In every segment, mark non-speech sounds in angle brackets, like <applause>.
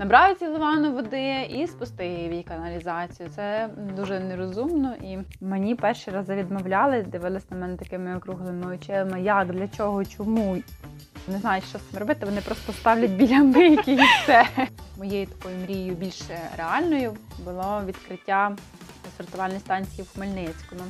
набрав цілу ванну води і спустив її каналізацію. Це дуже нерозумно. І мені перші рази відмовляли, дивились на мене такими округлими очима. Як, для чого, чому? Не знають, що з цим робити. Вони просто ставлять біля мийки і все. Моєю такою мрією більш реальною було відкриття сортувальної станції в Хмельницькому.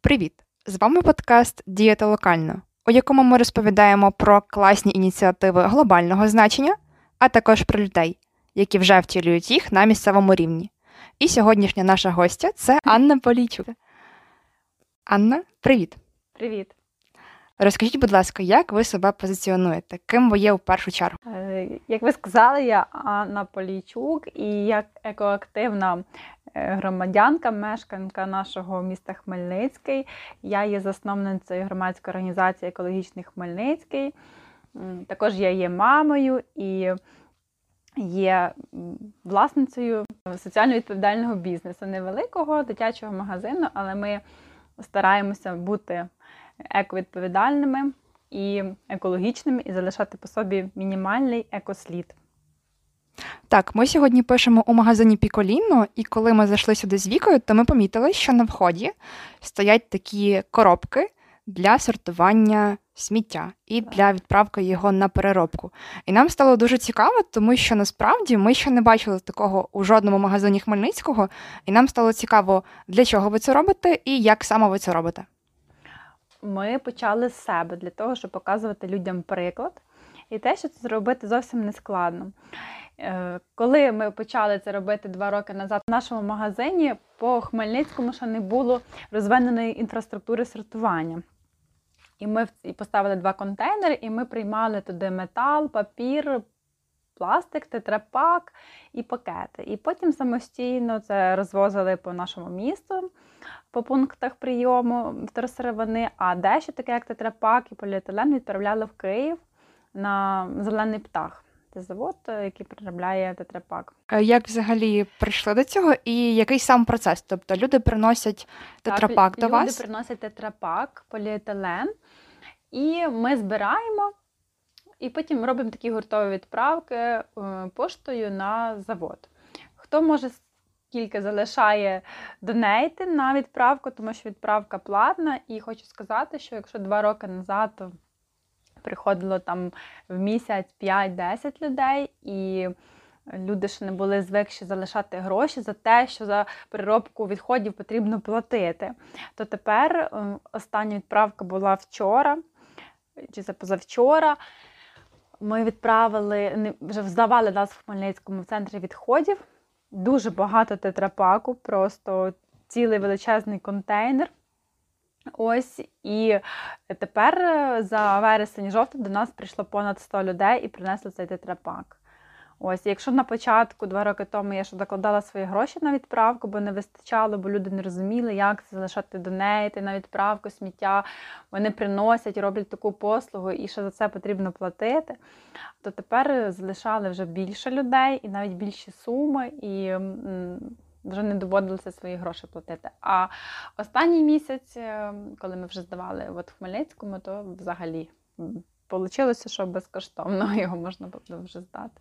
Привіт! З вами подкаст Діяти локально, у якому ми розповідаємо про класні ініціативи глобального значення, а також про людей, які вже втілюють їх на місцевому рівні. І сьогоднішня наша гостя це Анна Полійчук. Анна, привіт! Привіт! Розкажіть, будь ласка, як ви себе позиціонуєте? Ким ви є в першу чергу? Е, Як ви сказали, я Анна Полійчук і як екоактивна е, громадянка, мешканка нашого міста Хмельницький. Я є засновницею громадської організації Екологічний Хмельницький. Також я є мамою і є власницею соціально відповідального бізнесу, невеликого дитячого магазину, але ми стараємося бути ековідповідальними і екологічними, і залишати по собі мінімальний екослід. Так, ми сьогодні пишемо у магазині Піколіно, і коли ми зайшли сюди з вікою, то ми помітили, що на вході стоять такі коробки для сортування сміття і для відправки його на переробку. І нам стало дуже цікаво, тому що насправді ми ще не бачили такого у жодному магазині Хмельницького, і нам стало цікаво, для чого ви це робите і як саме ви це робите. Ми почали з себе для того, щоб показувати людям приклад. І те, що це зробити зовсім не складно. Е, Коли ми почали це робити два роки назад в нашому магазині, по Хмельницькому ще не було розвиненої інфраструктури сортування. І ми поставили два контейнери, і ми приймали туди метал, папір, пластик, тетрапак і пакети. І потім самостійно це розвозили по нашому місту, по пунктах прийому вторсировини, а дещо таке, як тетрапак і поліетилен, відправляли в Київ на зелений птах. Це завод, який переробляє тетрапак. Е, Як взагалі прийшли до цього, і який сам процес? Тобто люди приносять тетрапак Так, до люди вас? приносять тетрапак, поліетилен, і ми збираємо, і потім робимо такі гуртові відправки е, поштою на завод. Хто може скільки залишає донейти на відправку, тому що відправка платна. І хочу сказати, що якщо два роки назад приходило там в місяць 5-10 людей, і люди ще не були звикші залишати гроші за те, що за переробку відходів потрібно платити. То тепер е, остання відправка була вчора, чи це позавчора. Ми відправили, вже здавали нас в Хмельницькому в центрі відходів. Дуже багато тетрапаку, просто цілий величезний контейнер. Ось і тепер е, за вересень-жовтень до нас прийшло понад 100 людей і принесли цей тетрапак. Ось, якщо на початку, два роки тому, я ще докладала свої гроші на відправку, бо не вистачало, бо люди не розуміли, як це залишати донейти на відправку сміття. Вони приносять, роблять таку послугу, і що за це потрібно платити. То тепер залишали вже більше людей і навіть більші суми, і вже не доводилося свої гроші платити. А останній місяць, е, коли ми вже здавали от в Хмельницькому, то взагалі вийшло, що безкоштовно <laughs> його можна було вже здати.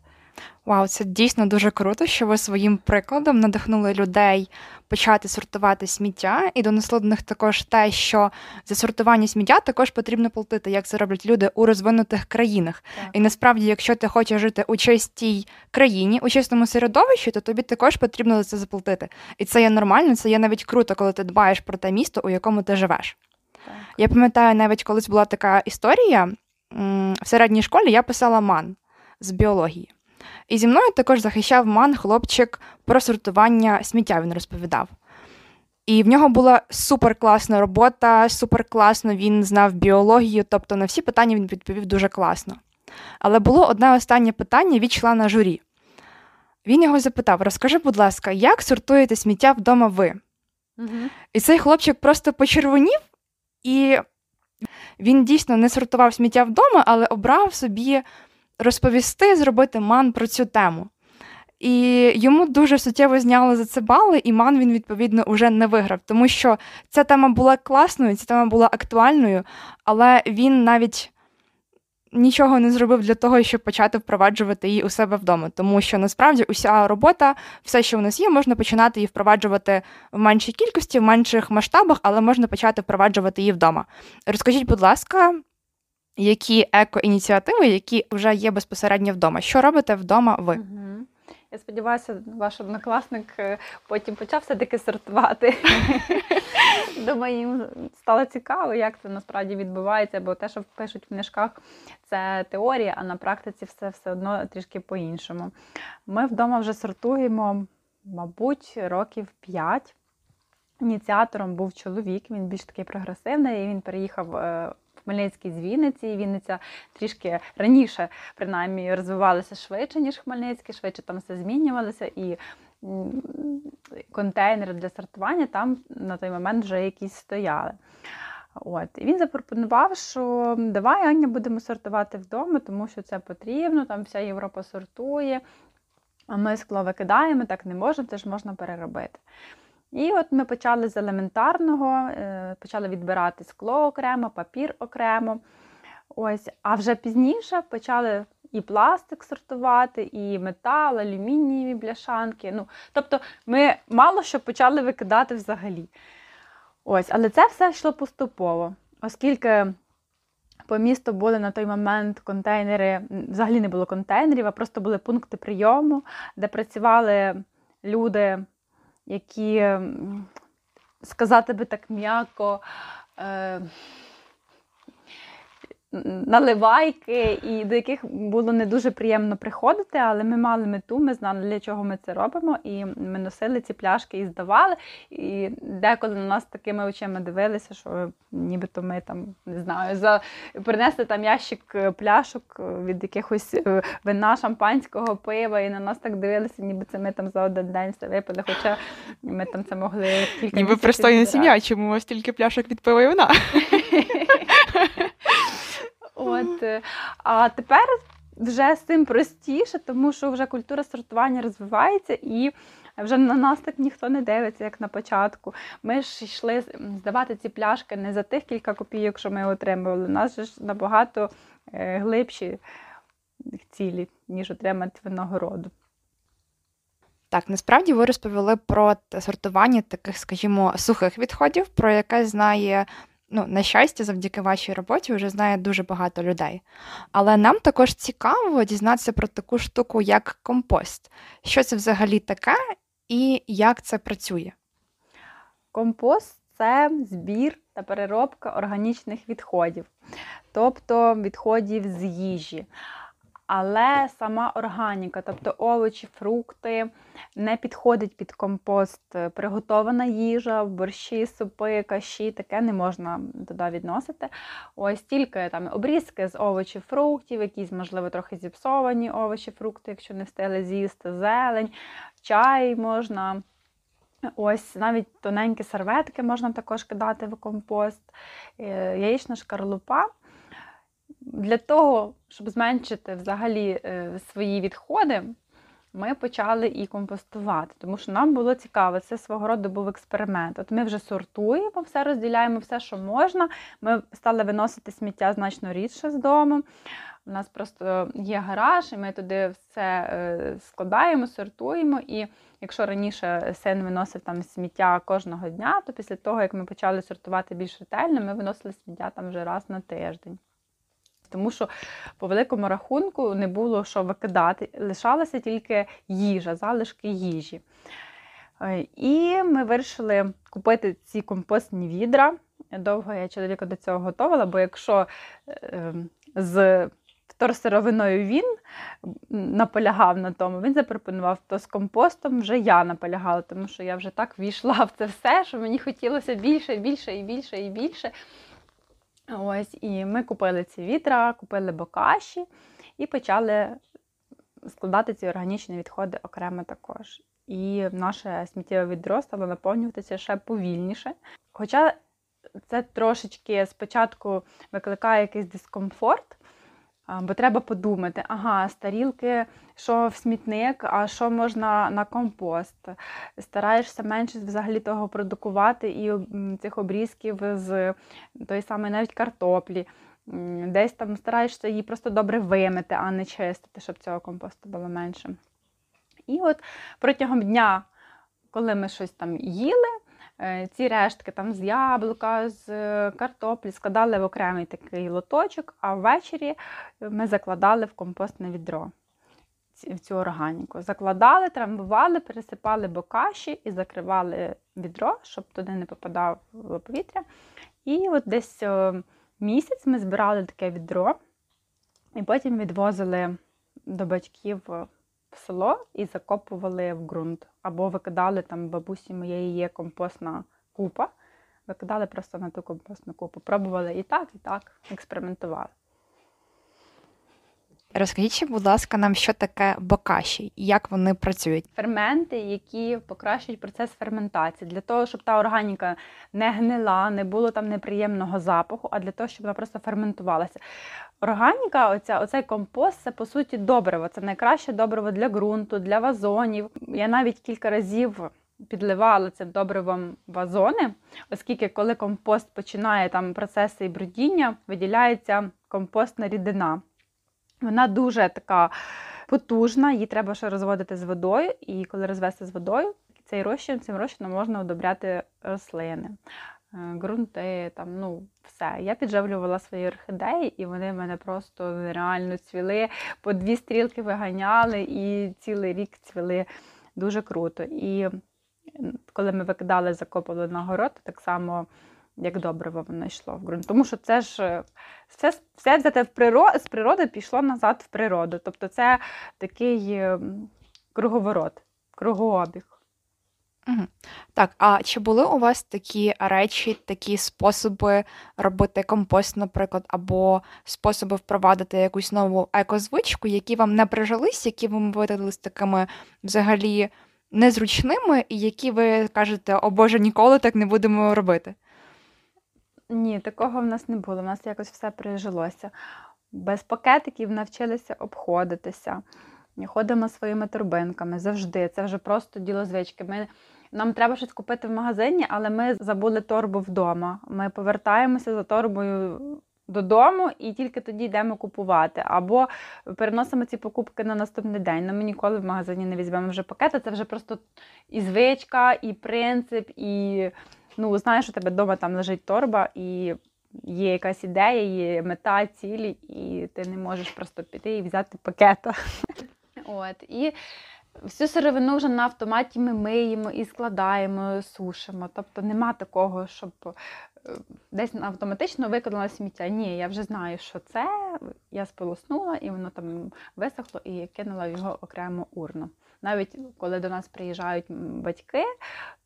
Вау, це дійсно дуже круто, що ви своїм прикладом надихнули людей почати сортувати сміття, і донесли до них також те, що за сортування сміття також потрібно платити, як це роблять люди у розвинутих країнах. Так. І насправді, якщо ти хочеш жити у чистій країні, у чистому середовищі, то тобі також потрібно за це заплатити. І це є нормально, це є навіть круто, коли ти дбаєш про те місто, у якому ти живеш. Так. Я пам'ятаю, навіть колись була така історія в середній школі я писала ман з біології. І зі мною також захищав ман хлопчик про сортування сміття, він розповідав. І в нього була суперкласна робота, суперкласно він знав біологію, тобто на всі питання він відповів дуже класно. Але було одне останнє питання від члена журі. Він його запитав: Розкажи, будь ласка, як сортуєте сміття вдома ви? Мгм. І цей хлопчик просто почервонів, і він дійсно не сортував сміття вдома, але обрав собі розповісти, зробити ман про цю тему. І йому дуже суттєво зняли за це бали, і ман він, відповідно, вже не виграв, тому що ця тема була класною, ця тема була актуальною, але він навіть нічого не зробив для того, щоб почати впроваджувати її у себе вдома. Тому що насправді уся робота, все, що у нас є, можна починати її впроваджувати в меншій кількості, в менших масштабах, але можна почати впроваджувати її вдома. Розкажіть, будь ласка, які еко-ініціативи, які вже є безпосередньо вдома? Що робите вдома ви? Я сподіваюся, ваш однокласник е, потім почав все-таки сортувати. <laughs> Думаю, їм стало цікаво, як це насправді відбувається, бо те, що пишуть в книжках, це теорія, а на практиці все все одно трішки по-іншому. Ми вдома вже сортуємо, мабуть, років 5. Ініціатором був чоловік, він більш такий прогресивний, і він переїхав е, Хмельницький з Вінниці. і Вінниця трішки раніше, принаймні, розвивалася швидше, ніж Хмельницький, швидше там все змінювалося. І контейнери для сортування там на той момент вже якісь стояли. От. І він запропонував, що давай, Аня, будемо сортувати вдома, тому що це потрібно, там вся Європа сортує, а ми скло викидаємо, так не можна, це ж можна переробити. І от ми почали з елементарного, е, почали відбирати скло окремо, папір окремо. Ось, а вже пізніше почали і пластик сортувати, і метал, алюмінієві бляшанки. Ну, тобто ми мало що почали викидати взагалі. Ось, але це все йшло поступово, оскільки по місту були на той момент контейнери, взагалі не було контейнерів, а просто були пункти прийому, де працювали люди, які, сказати би так м'яко, е, наливайки, і до яких було не дуже приємно приходити, але ми мали мету, ми знали, для чого ми це робимо, і ми носили ці пляшки і здавали. І деколи на нас такими очима дивилися, що нібито ми там не знаю, за принесли там ящик е, пляшок від якихось е, вина, шампанського пива, і на нас так дивилися, ніби це ми там за один день все випили. Хоча ми там це могли кілька Ніби пристойна сім'я, чому у вас тільки пляшок від пива і вина? <laughs> От, е, а тепер вже з цим простіше, тому що вже культура сортування розвивається і вже на нас так ніхто не дивиться, як на початку. Ми ж йшли здавати ці пляшки не за тих кілька копійок, що ми отримували. У нас ж набагато е, глибші цілі, ніж отримати винагороду. Так, насправді ви розповіли про сортування таких, скажімо, сухих відходів, про яке знає, ну, на щастя, завдяки вашій роботі вже знає дуже багато людей. Але нам також цікаво дізнатися про таку штуку, як компост. Що це взагалі таке і як це працює? Компост це збір та переробка органічних відходів, тобто відходів з їжі. Але сама органіка, тобто овочі, фрукти, не підходить під компост. Приготована їжа, борщі, супи, каші, таке не можна туди відносити. Ось тільки там обрізки з овочів, фруктів, якісь, можливо, трохи зіпсовані овочі, фрукти, якщо не встигли з'їсти, зелень, чай можна. Ось навіть тоненькі серветки можна також кидати в компост, Е, яєчна шкарлупа. Для того, щоб зменшити взагалі е, свої відходи, ми почали і компостувати, тому що нам було цікаво, це свого роду був експеримент. От ми вже сортуємо, все розділяємо, все, що можна. Ми стали виносити сміття значно рідше з дому. У нас просто є гараж, і ми туди все е, складаємо, сортуємо. І якщо раніше син виносив там сміття кожного дня, то після того, як ми почали сортувати більш ретельно, ми виносили сміття там вже раз на тиждень. Тому що по великому рахунку не було що викидати, лишалася тільки їжа, залишки їжі. Е, І ми вирішили купити ці компостні відра. Довго я чоловіка до цього готувала, бо якщо е, з вторсировиною він наполягав на тому, він запропонував, то з компостом вже я наполягала, тому що я вже так війшла в це все, що мені хотілося більше, більше і більше і більше. Ось, і ми купили ці вітра, купили бокаші і почали складати ці органічні відходи окремо також. І наше сміттєве відро стало наповнюватися ще повільніше. Хоча це трошечки спочатку викликає якийсь дискомфорт, бо треба подумати, ага, з тарілки, що в смітник, а що можна на компост. Стараєшся менше взагалі того продукувати і цих обрізків з тої самої навіть картоплі. Десь там стараєшся її просто добре вимити, а не чистити, щоб цього компосту було менше. І от протягом дня, коли ми щось там їли, ці рештки там з яблука, з е, картоплі складали в окремий такий лоточок, а ввечері ми закладали в компостне відро в цю органіку. Закладали, трамбували, пересипали бокаші і закривали відро, щоб туди не попадало повітря. І от десь е, місяць ми збирали таке відро, і потім відвозили до батьків в село і закопували в ґрунт. Або викидали там бабусі моєї є компостна купа. Викидали просто на ту компостну купу. Пробували і так, і так, експериментували. Розкажіть, будь ласка, нам, що таке бокаші і як вони працюють. ферменти, які покращують процес ферментації, для того, щоб та органіка не гнила, не було там неприємного запаху, а для того, щоб вона просто ферментувалася. Органіка, оця, оцей компост, це по суті добриво. Це найкраще добриво для ґрунту, для вазонів. Я навіть кілька разів підливала цим добривом вазони, оскільки коли компост починає там процеси брудіння, виділяється компостна рідина. Вона дуже така потужна, її треба ще розводити з водою, і коли розвести з водою, цей розчин, цим розчином можна одобряти рослини, ґрунти, там, ну, все. Я підживлювала свої орхідеї, і вони мене просто нереально цвіли, по дві стрілки виганяли, і цілий рік цвіли дуже круто. І коли ми викидали, закопали на город, так само. Як добриво воно йшло в ґрунт. Тому що це ж е, все, все взяте в природу, з природи пішло назад в природу. Тобто це такий ем, круговорот, кругообіг. Так, а чи були у вас такі речі, такі способи робити компост, наприклад, або способи впровадити якусь нову екозвичку, які вам не прижились, які вам видались такими взагалі незручними, і які ви кажете, о Боже, ніколи так не будемо робити? Ні, такого в нас не було. У нас якось все прижилося. Без пакетиків навчилися обходитися. Ходимо своїми торбинками завжди. Це вже просто діло звички. Ми, нам треба щось купити в магазині, але ми забули торбу вдома. Ми повертаємося за торбою додому і тільки тоді йдемо купувати. Або переносимо ці покупки на наступний день. Ну, ми ніколи в магазині не візьмемо вже пакети. Це вже просто і звичка, і принцип, і ну, знаєш, у тебе вдома там лежить торба, і є якась ідея, є мета, цілі, і ти не можеш просто піти і взяти пакета. От, і всю сировину вже на автоматі ми миємо і складаємо, сушимо. Тобто нема такого, щоб е, десь автоматично викинула сміття. Ні, я вже знаю, що це. Я сполоснула, і воно там висохло і кинула в його окрему урну. Навіть коли до нас приїжджають батьки,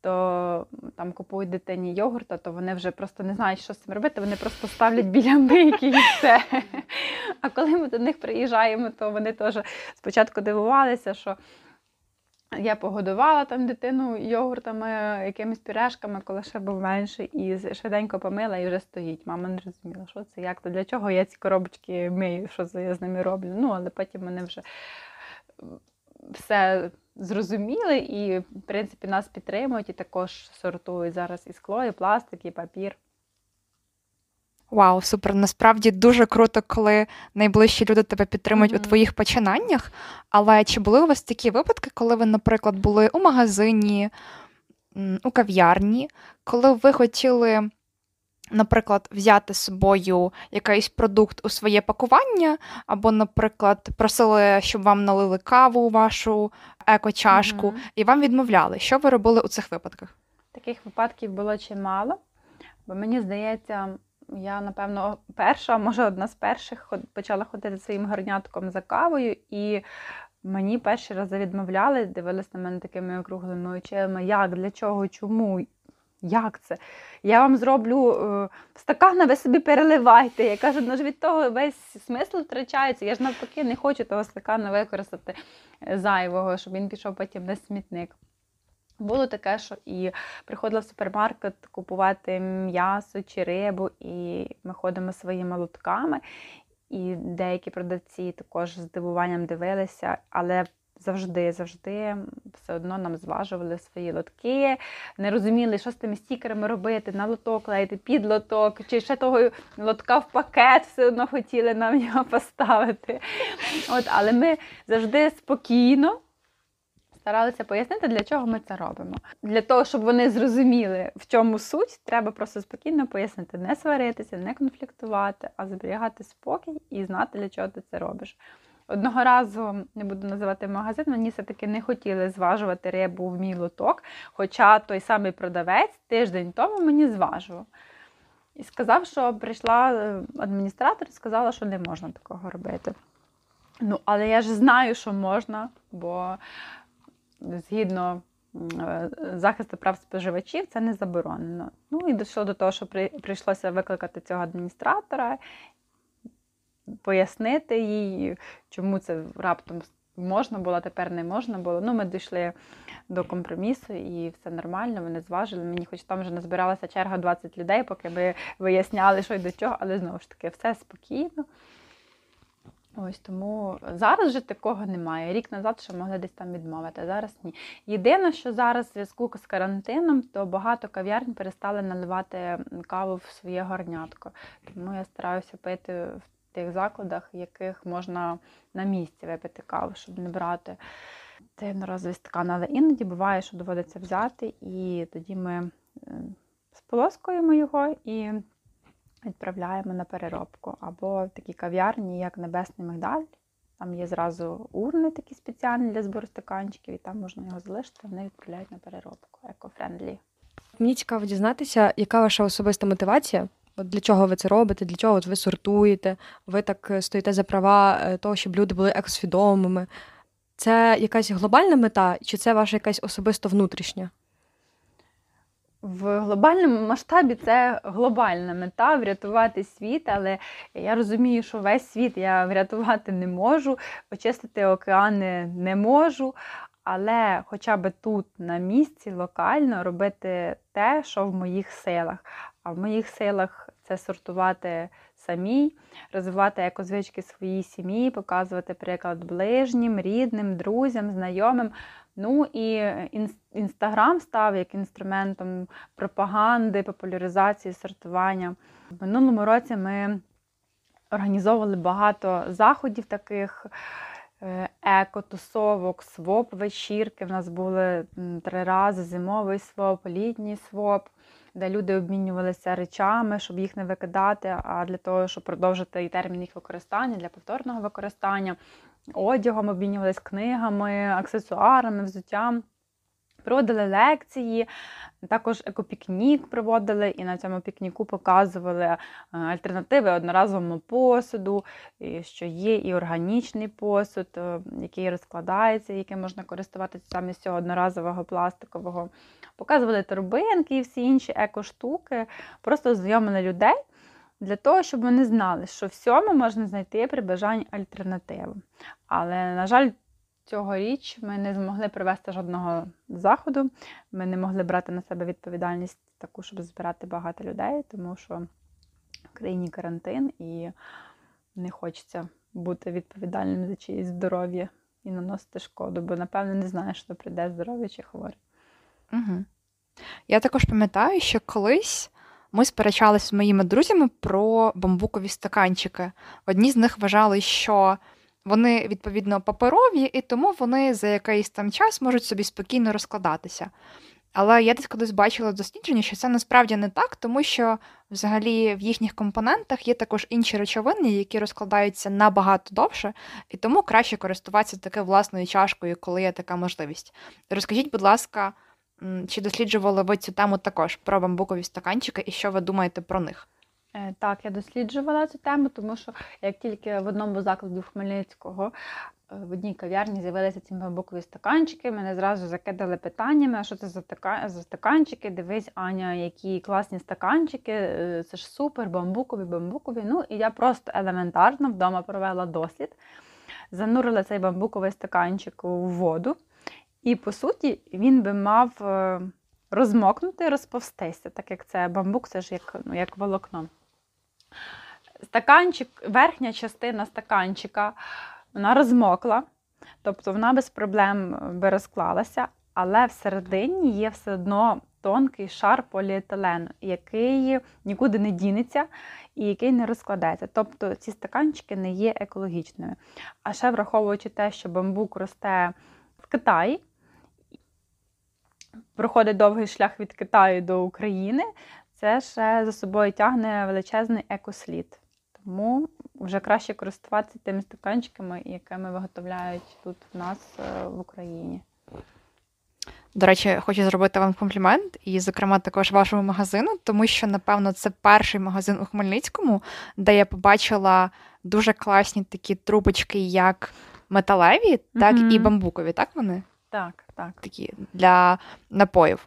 то там купують дитині йогурта, то вони вже просто не знають, що з цим робити. Вони просто ставлять біля мийки і все. <laughs> А коли ми до них приїжджаємо, то вони теж спочатку дивувалися, що я погодувала там дитину йогуртами, якимись пюрешками, коли ще був менший, і швиденько помила і вже стоїть. Мама не розуміла, що це, як то, для чого я ці коробочки мию, що я з ними роблю. Ну, але потім вони вже все зрозуміли і, в принципі, нас підтримують і також сортують зараз і скло, і пластик, і папір. Вау, супер. Насправді дуже круто, коли найближчі люди тебе підтримують Мгм. у твоїх починаннях. Але чи були у вас такі випадки, коли ви, наприклад, були у магазині, у кав'ярні, коли ви хотіли, наприклад, взяти з собою якийсь продукт у своє пакування, або, наприклад, просили, щоб вам налили каву у вашу еко-чашку, Мгм. і вам відмовляли? Що ви робили у цих випадках? Таких випадків було чимало, бо мені здається, я, напевно, перша, може одна з перших почала ходити своїм горнятком за кавою, і мені перші рази відмовляли, дивились на мене такими округлими очима, як, для чого, чому, як це? Я вам зроблю е, стакан, а ви собі переливайте. Я кажу, ну ж від того весь смисл втрачається. Я ж навпаки не хочу того стакана використати е, зайвого, щоб він пішов потім на смітник. Було таке, що і приходила в супермаркет купувати м'ясо чи рибу, і ми ходимо своїми лотками. І деякі продавці також з здивуванням дивилися, але завжди, завжди все одно нам зважували свої лотки, не розуміли, що з тими стікерами робити, на лоток клеїти, під лоток, чи ще того лотка в пакет все одно хотіли нам його <laughs> поставити. От, але ми завжди спокійно старалися пояснити, для чого ми це робимо. Для того, щоб вони зрозуміли, в чому суть, треба просто спокійно пояснити, не сваритися, не конфліктувати, а зберігати спокій і знати, для чого ти це робиш. Одного разу не буду називати магазин, мені все-таки не хотіли зважувати рибу в мій лоток, хоча той самий продавець тиждень тому мені зважував. І сказав, що прийшла е, адміністратор і сказала, що не можна такого робити. Ну, але я ж знаю, що можна, бо згідно е, захисту прав споживачів це не заборонено. Ну і дійшло до того, що прийшлося викликати цього адміністратора, пояснити їй, чому це раптом можна було, а тепер не можна було. Ну, ми дійшли до компромісу і все нормально, вони зважили мені, хоч там вже назбиралася черга 20 людей, поки ми виясняли, що й до чого, але знову ж таки, все спокійно. Ось тому зараз вже такого немає. Рік назад ще могли десь там відмовити, зараз ні. Єдине, що зараз в зв'язку з карантином, то багато кав'ярень перестали наливати каву в своє горнятко. Тому я стараюся пити в тих закладах, в яких можна на місці випити каву, щоб не брати цей одноразовий стакан. Але іноді буває, що доводиться взяти, і тоді ми сполоскуємо його і відправляємо на переробку. Або в такі кав'ярні, як Небесний Мигдаль. Там є зразу урни такі спеціальні для збору стаканчиків, і там можна його залишити, вони відправляють на переробку eco-friendly. Мені цікаво дізнатися, яка ваша особиста мотивація? От для чого ви це робите? Для чого от ви сортуєте? Ви так е, стоїте за права е, того, щоб люди були екосвідомими? Це якась глобальна мета, чи це ваша якась особисто внутрішня? В глобальному масштабі це глобальна мета врятувати світ, але я розумію, що весь світ я врятувати не можу, очистити океани не можу. Але хоча б тут на місці локально робити те, що в моїх силах. А в моїх силах це сортувати самій, розвивати екозвички своїй сім'ї, показувати приклад ближнім, рідним, друзям, знайомим. Ну і інстаграм став як інструментом пропаганди, популяризації, сортування. В минулому році ми організовували багато заходів таких. е, Еко-тусовок, своп, вечірки. В нас були три рази зимовий своп, літній своп, де люди обмінювалися речами, щоб їх не викидати, а для того, щоб продовжити і термін їх використання для повторного використання, одягом обмінювалися книгами, аксесуарами, взуттям. Проводили лекції, також екопікнік проводили, і на цьому пікніку показували е, альтернативи одноразовому посуду, що є і органічний посуд, е, який розкладається, яким можна користуватися саме з цього одноразового пластикового. Показували торбинки і всі інші еко-штуки, просто знайомили людей для того, щоб вони знали, що всьому можна знайти при бажанні альтернативу. Але, на жаль, Цьогоріч ми не змогли провести жодного заходу. Ми не могли брати на себе відповідальність таку, щоб збирати багато людей, тому що в країні карантин і не хочеться бути відповідальним за чиєсь здоров'я і наносити шкоду, бо, напевно, не знаєш, що прийде здоров'я чи хворий. Угу. Я також пам'ятаю, що колись ми сперечалися з моїми друзями про бамбукові стаканчики. Одні з них вважали, що вони, відповідно, паперові, і тому вони за якийсь там час можуть собі спокійно розкладатися. Але я десь колись бачила дослідження, що це насправді не так, тому що взагалі в їхніх компонентах є також інші речовини, які розкладаються набагато довше, і тому краще користуватися таке власною чашкою, коли є така можливість. Розкажіть, будь ласка, чи досліджували ви цю тему також про бамбукові стаканчики, і що ви думаєте про них? Е, Так, я досліджувала цю тему, тому що як тільки в одному закладі Хмельницького е, в одній кав'ярні з'явилися ці бамбукові стаканчики, мене зразу закидали питаннями, що це за, за стаканчики. Дивись, Аня, які класні стаканчики, е, це ж супер, бамбукові, бамбукові. Ну і я просто елементарно вдома провела дослід, занурила цей бамбуковий стаканчик у воду, і по суті він би мав е, розмокнути, розповстися, так як це бамбук, це ж як, ну, як волокно. Стаканчик, верхня частина стаканчика, вона розмокла. Тобто вона без проблем е, би розклалася, але всередині є все одно тонкий шар поліетилену, який нікуди не дінеться і який не розкладається. Тобто ці стаканчики не є екологічними. А ще враховуючи те, що бамбук росте в Китаї, проходить довгий шлях від Китаю до України, це ще за собою тягне величезний екослід. Тому вже краще користуватися тими стаканчиками, якими виготовляють тут в нас е, в Україні. До речі, хочу зробити вам комплімент, і, зокрема, також вашому магазину, тому що, напевно, це перший магазин у Хмельницькому, де я побачила дуже класні такі трубочки, як металеві, так і бамбукові, так вони? Так, так. Такі для напоїв.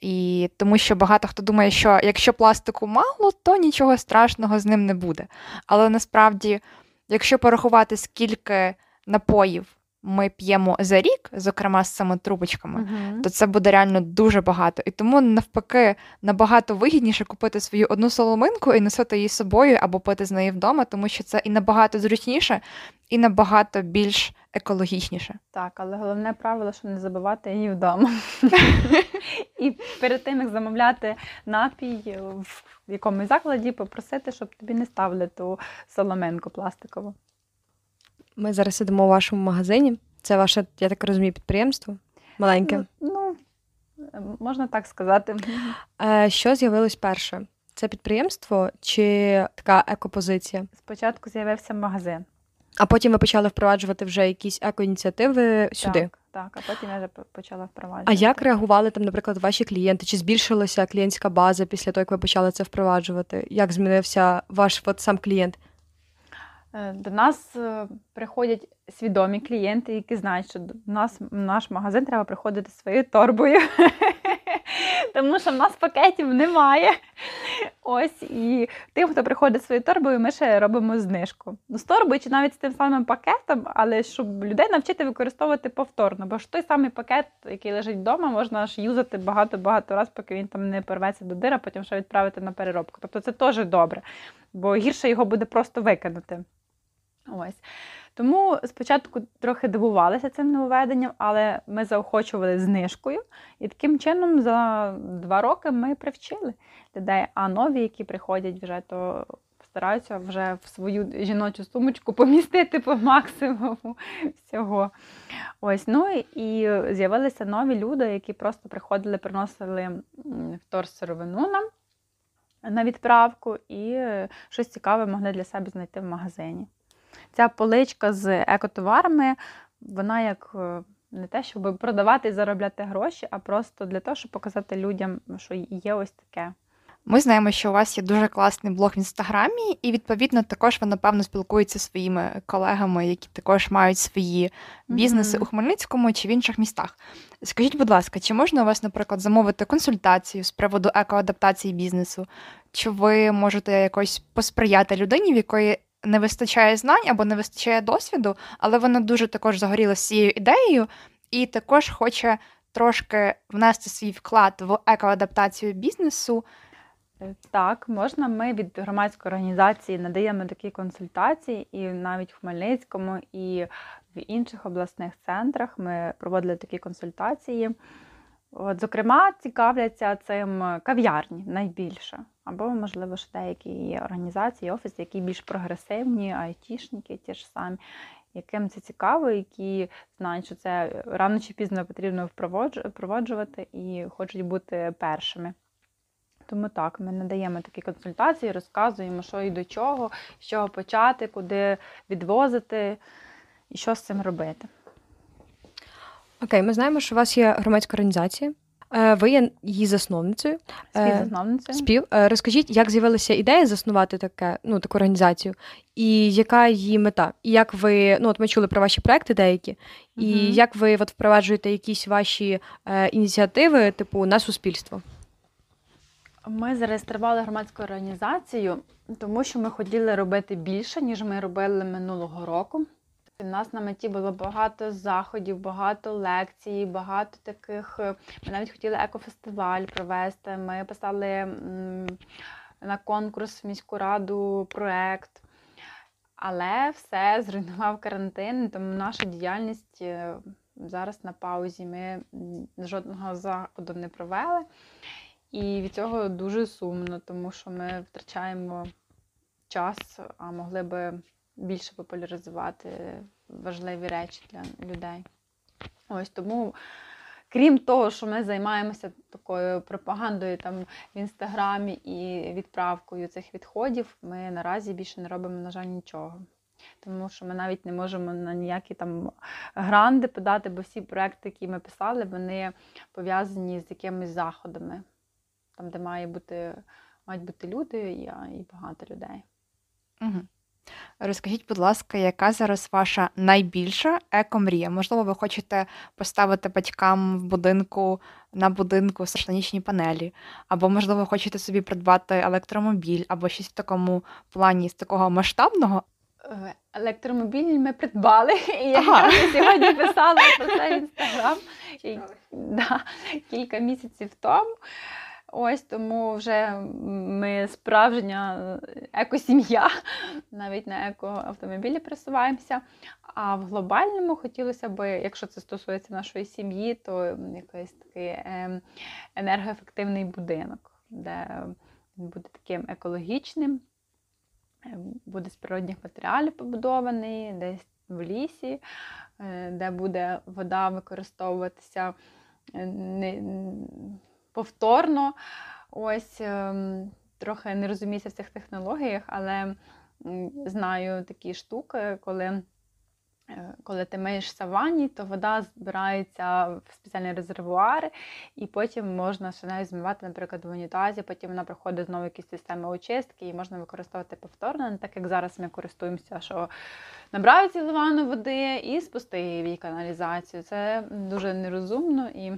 І тому що багато хто думає, що якщо пластику мало, то нічого страшного з ним не буде. Але насправді, якщо порахувати, скільки напоїв ми п'ємо за рік, зокрема з цими трубочками, Мгм. то це буде реально дуже багато. І тому навпаки набагато вигідніше купити свою одну соломинку і носити її з собою або пити з неї вдома, тому що це і набагато зручніше, і набагато більш екологічніше. Так, але головне правило, що не забувати її вдома. <laughs> І перед тим, як замовляти напій в якомусь закладі, попросити, щоб тобі не ставили ту соломинку пластикову. Ми зараз сидимо у вашому магазині. Це ваше, я так розумію, підприємство маленьке. Ну, ну, можна так сказати. Е, Що з'явилось перше? Це підприємство чи така екопозиція? Спочатку з'явився магазин. А потім ви почали впроваджувати вже якісь екоініціативи сюди. Так, так, а потім я вже почала впроваджувати. А як реагували там, наприклад, ваші клієнти? Чи збільшилася клієнтська база після того, як ви почали це впроваджувати? Як змінився ваш от сам клієнт? Е, До нас е, приходять свідомі клієнти, які знають, що до нас в наш магазин треба приходити своєю торбою. <laughs> Тому що в нас пакетів немає. Ось і тим, хто приходить своєю торбою, ми ще робимо знижку. Ну, з торбою чи навіть з тим самим пакетом, але щоб людей навчити використовувати повторно. Бо ж той самий пакет, який лежить вдома, можна аж юзати багато-багато разів, поки він там не порветься до дира, потім ще відправити на переробку. Тобто це теж добре, бо гірше його буде просто викинути. Ось. Тому спочатку трохи дивувалися цим нововведенням, але ми заохочували знижкою. І таким чином за два роки ми привчили людей. А нові, які приходять вже, то стараються вже в свою жіночу сумочку помістити по максимуму всього. Ось, ну і з'явилися нові люди, які просто приходили, приносили вторсировину нам на відправку і щось цікаве могли для себе знайти в магазині. Ця поличка з екотоварами, вона як е, не те, щоб продавати і заробляти гроші, а просто для того, щоб показати людям, що є ось таке. Ми знаємо, що у вас є дуже класний блог в інстаграмі, і відповідно також ви напевно спілкуєтеся зі своїми колегами, які також мають свої бізнеси Мгм. у Хмельницькому чи в інших містах. Скажіть, будь ласка, чи можна у вас, наприклад, замовити консультацію з приводу екоадаптації бізнесу? Чи ви можете якось посприяти людині, в якої не вистачає знань або не вистачає досвіду, але вона дуже також загоріла з цією ідеєю і також хоче трошки внести свій вклад в екоадаптацію бізнесу? Е, Так, можна. Ми від громадської організації надаємо такі консультації, і навіть в Хмельницькому, і в інших обласних центрах ми проводили такі консультації. От, зокрема, цікавляться цим кав'ярні найбільше. Або, можливо, ще деякі організації, офіси, які більш прогресивні, айтішники ті ж самі, яким це цікаво, які знають, що це рано чи пізно потрібно впроводж- впроваджувати і хочуть бути першими. Тому так, ми надаємо такі консультації, розказуємо, що і до чого, з чого почати, куди відвозити і що з цим робити. Окей, ми знаємо, що у вас є громадська організація. Е, Ви є її засновницею. Е, Співзасновницею. Спів. Е, Розкажіть, як з'явилася ідея заснувати таке, ну, таку організацію, і яка її мета? І як ви, ну от ми чули про ваші проекти деякі, і Мгм. як ви от впроваджуєте якісь ваші е, ініціативи, типу, на суспільство? Ми зареєстрували громадську організацію, тому що ми хотіли робити більше, ніж ми робили минулого року. У нас на меті було багато заходів, багато лекцій, багато таких. е, Ми навіть хотіли екофестиваль провести. Ми писали на конкурс в міську раду проект. Але все зруйнував карантин, тому наша діяльність е, зараз на паузі. Ми жодного заходу не провели. І від цього дуже сумно, тому що ми втрачаємо час, а могли би більше популяризувати важливі речі для людей. Ось тому, крім того, що ми займаємося такою пропагандою там в інстаграмі і відправкою цих відходів, ми наразі більше не робимо, на жаль, нічого. Тому що ми навіть не можемо на ніякі там гранди подати, бо всі проекти, які ми писали, вони пов'язані з якимись заходами, там, де має бути, мають бути люди і, і багато людей. Угу. Розкажіть, будь ласка, яка зараз ваша найбільша екомрія? Можливо, ви хочете поставити батькам в будинку на будинку сонячні панелі, або, можливо, ви хочете собі придбати електромобіль, або щось в такому плані з такого масштабного. Е, Електромобіль ми придбали, <laughs> і я Ага. сьогодні писала про це в <laughs> інстаграм да, кілька місяців тому. Ось тому вже ми справжня е, екосім'я, навіть на екоавтомобілі присуваємося. А в глобальному хотілося б, якщо це стосується нашої сім'ї, то якийсь такий ем, енергоефективний будинок, де він буде таким екологічним, е, буде з природних матеріалів побудований, десь в лісі, е, де буде вода використовуватися е, повторно. Ось ем, трохи не розуміюся в цих технологіях, але знаю такі штуки, коли. е, Коли ти миєшся в ванні, то вода збирається в спеціальні резервуари, і потім можна ще навіть змивати, наприклад, в унітазі, потім вона проходить знову якісь системи очистки, і можна використовувати повторно, не так як зараз ми користуємося, що набрали цілу ванну води і спусти її в каналізацію. Це дуже нерозумно і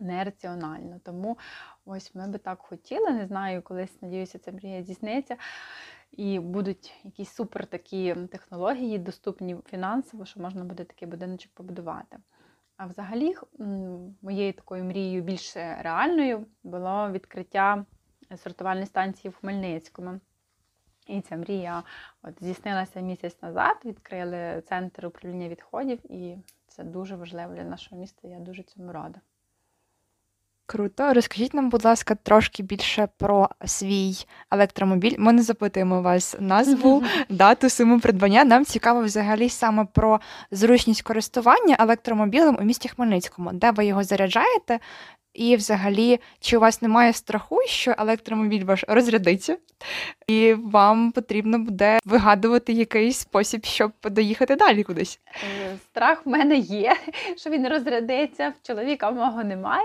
нераціонально. Тому ось ми би так хотіли. Не знаю, колись надіюся, ця мрія здійсниться. І будуть якісь супер такі технології, доступні фінансово, що можна буде такий будиночок побудувати. А взагалі, моєю такою мрією більш реальною було відкриття сортувальної станції в Хмельницькому. І ця мрія от, здійснилася місяць назад, відкрили центр управління відходів, і це дуже важливо для нашого міста. Я дуже цьому рада. Круто. Розкажіть нам, будь ласка, трошки більше про свій електромобіль. Ми не запитуємо вас назву, дату, суму придбання. Нам цікаво взагалі саме про зручність користування електромобілем у місті Хмельницькому, де ви його заряджаєте, і взагалі, чи у вас немає страху, що електромобіль ваш розрядиться, і вам потрібно буде вигадувати якийсь спосіб, щоб доїхати далі кудись. Е, Страх в мене є, <laughs> що він розрядиться, в чоловіка мого немає.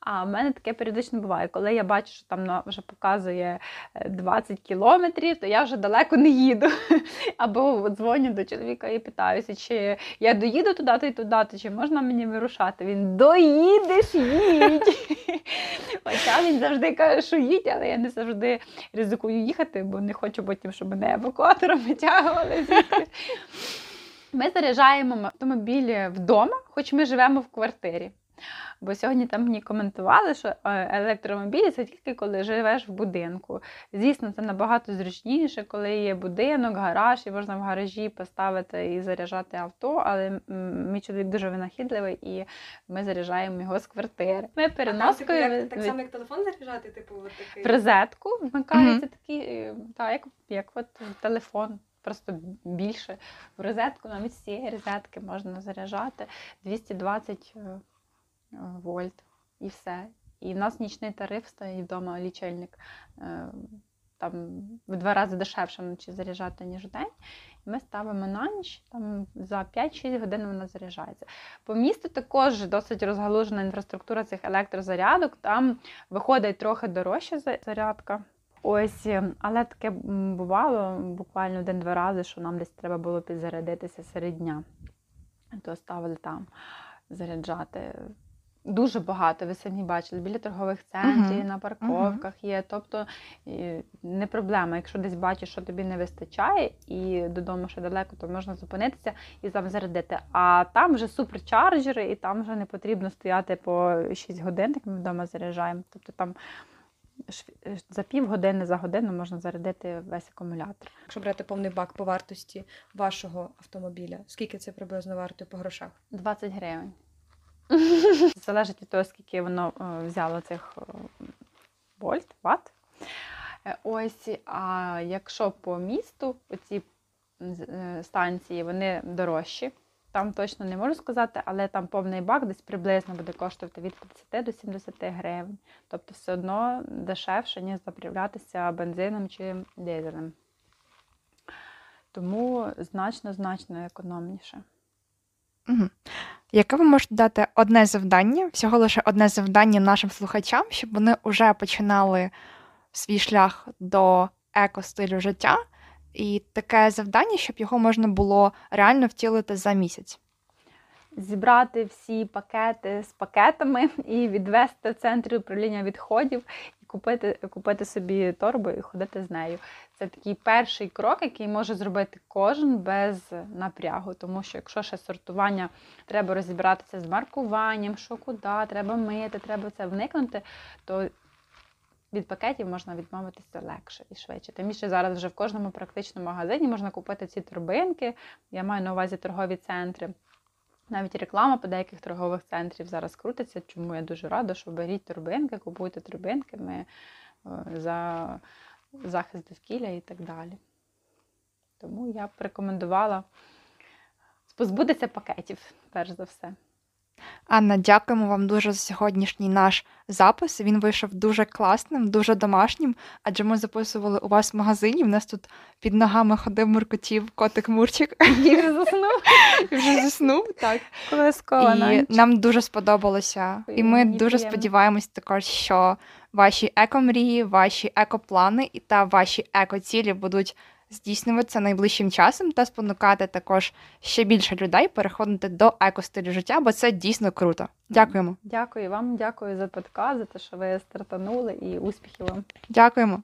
А в мене таке періодично буває. Коли я бачу, що там вже показує е, 20 кілометрів, то я вже далеко не їду. <laughs> Або дзвоню до чоловіка і питаюся, чи я доїду туди-то і туди, чи можна мені вирушати. Він доїдеш, їдь. <laughs> Хоча він завжди каже, що їдь, але я не завжди ризикую їхати, бо не хочу потім, щоб мене евакуатором витягували звідти. Ми заряджаємо автомобілі вдома, хоч ми живемо в квартирі. Бо сьогодні там мені коментували, що е, електромобілі це тільки коли живеш в будинку. Звісно, це набагато зручніше, коли є будинок, гараж, і можна в гаражі поставити і заряджати авто. Але мій чоловік дуже винахідливий, і ми заряджаємо його з квартири. Ми переноскою від- від- як телефон заряджати, типу, от такий. в розетку вмикається такий, е, так, як, як от телефон. Просто більше в розетку, навіть з цієї розетки можна заряджати 220 е, вольт і все. І в нас нічний тариф стоїть вдома лічильник е, там в два рази дешевше вночі заряджати, ніж вдень. І ми ставимо на ніч, там за 5-6 годин вона заряджається. По місту також досить розгалужена інфраструктура цих електрозарядок. Там виходить трохи дорожча зарядка. Ось, е, але таке бувало буквально один-два рази, що нам десь треба було підзарядитися серед дня. То ставили там заряджати. Дуже багато, ви самі бачили, біля торгових центрів, Мгм. на парковках є. Тобто не проблема. Якщо десь бачиш, що тобі не вистачає, і додому ще далеко, то можна зупинитися і там зарядити. А там вже суперчарджери, і там вже не потрібно стояти по 6 годин, як ми вдома заряджаємо. Тобто там за півгодини, за годину можна зарядити весь акумулятор. Якщо брати повний бак по вартості вашого автомобіля, скільки це приблизно вартує по грошах? 20 гривень. <laughs> Залежить від того, скільки воно е, взяло цих е, вольт, ватт. Е, Ось, а якщо по місту оці е, станції вони дорожчі, там точно не можу сказати, але там повний бак десь приблизно буде коштувати від 30 до 70 гривень. Тобто все одно дешевше, ніж заправлятися бензином чи дизелем. Тому значно-значно економніше. Угу. Яке ви можете дати одне завдання, всього лише одне завдання нашим слухачам, щоб вони вже починали свій шлях до еко-стилю життя, і таке завдання, щоб його можна було реально втілити за місяць? зібрати всі пакети з пакетами і відвести в центр управління відходів і купити, купити собі торбу і ходити з нею. Це такий перший крок, який може зробити кожен без напрягу. Тому що якщо ще сортування треба розібратися з маркуванням, що куди, треба мити, треба це вникнути, то від пакетів можна відмовитися легше і швидше. Тим більше зараз вже в кожному практичному магазині можна купити ці торбинки. Я маю на увазі торгові центри. Навіть реклама по деяких торгових центрів зараз крутиться, чому я дуже рада, що беріть торбинки, купуйте торбинки ми, е, за захист довкілля і так далі. Тому я б рекомендувала позбутися пакетів, перш за все. Анна, дякуємо вам дуже за сьогоднішній наш запис. Він вийшов дуже класним, дуже домашнім, адже ми записували у вас в магазині. У нас тут під ногами ходив муркотів котик Мурчик І вже заснув і вже заснув. Так. І нам дуже сподобалося. І ми дуже сподіваємось також, що ваші екомрії, ваші екоплани та ваші екоцілі будуть здійснюватися найближчим часом та спонукати також ще більше людей переходити до екостилю життя, бо це дійсно круто. Дякуємо. Дякую вам, дякую за подкаст, за те, що ви стартанули, і успіхів вам. Дякуємо.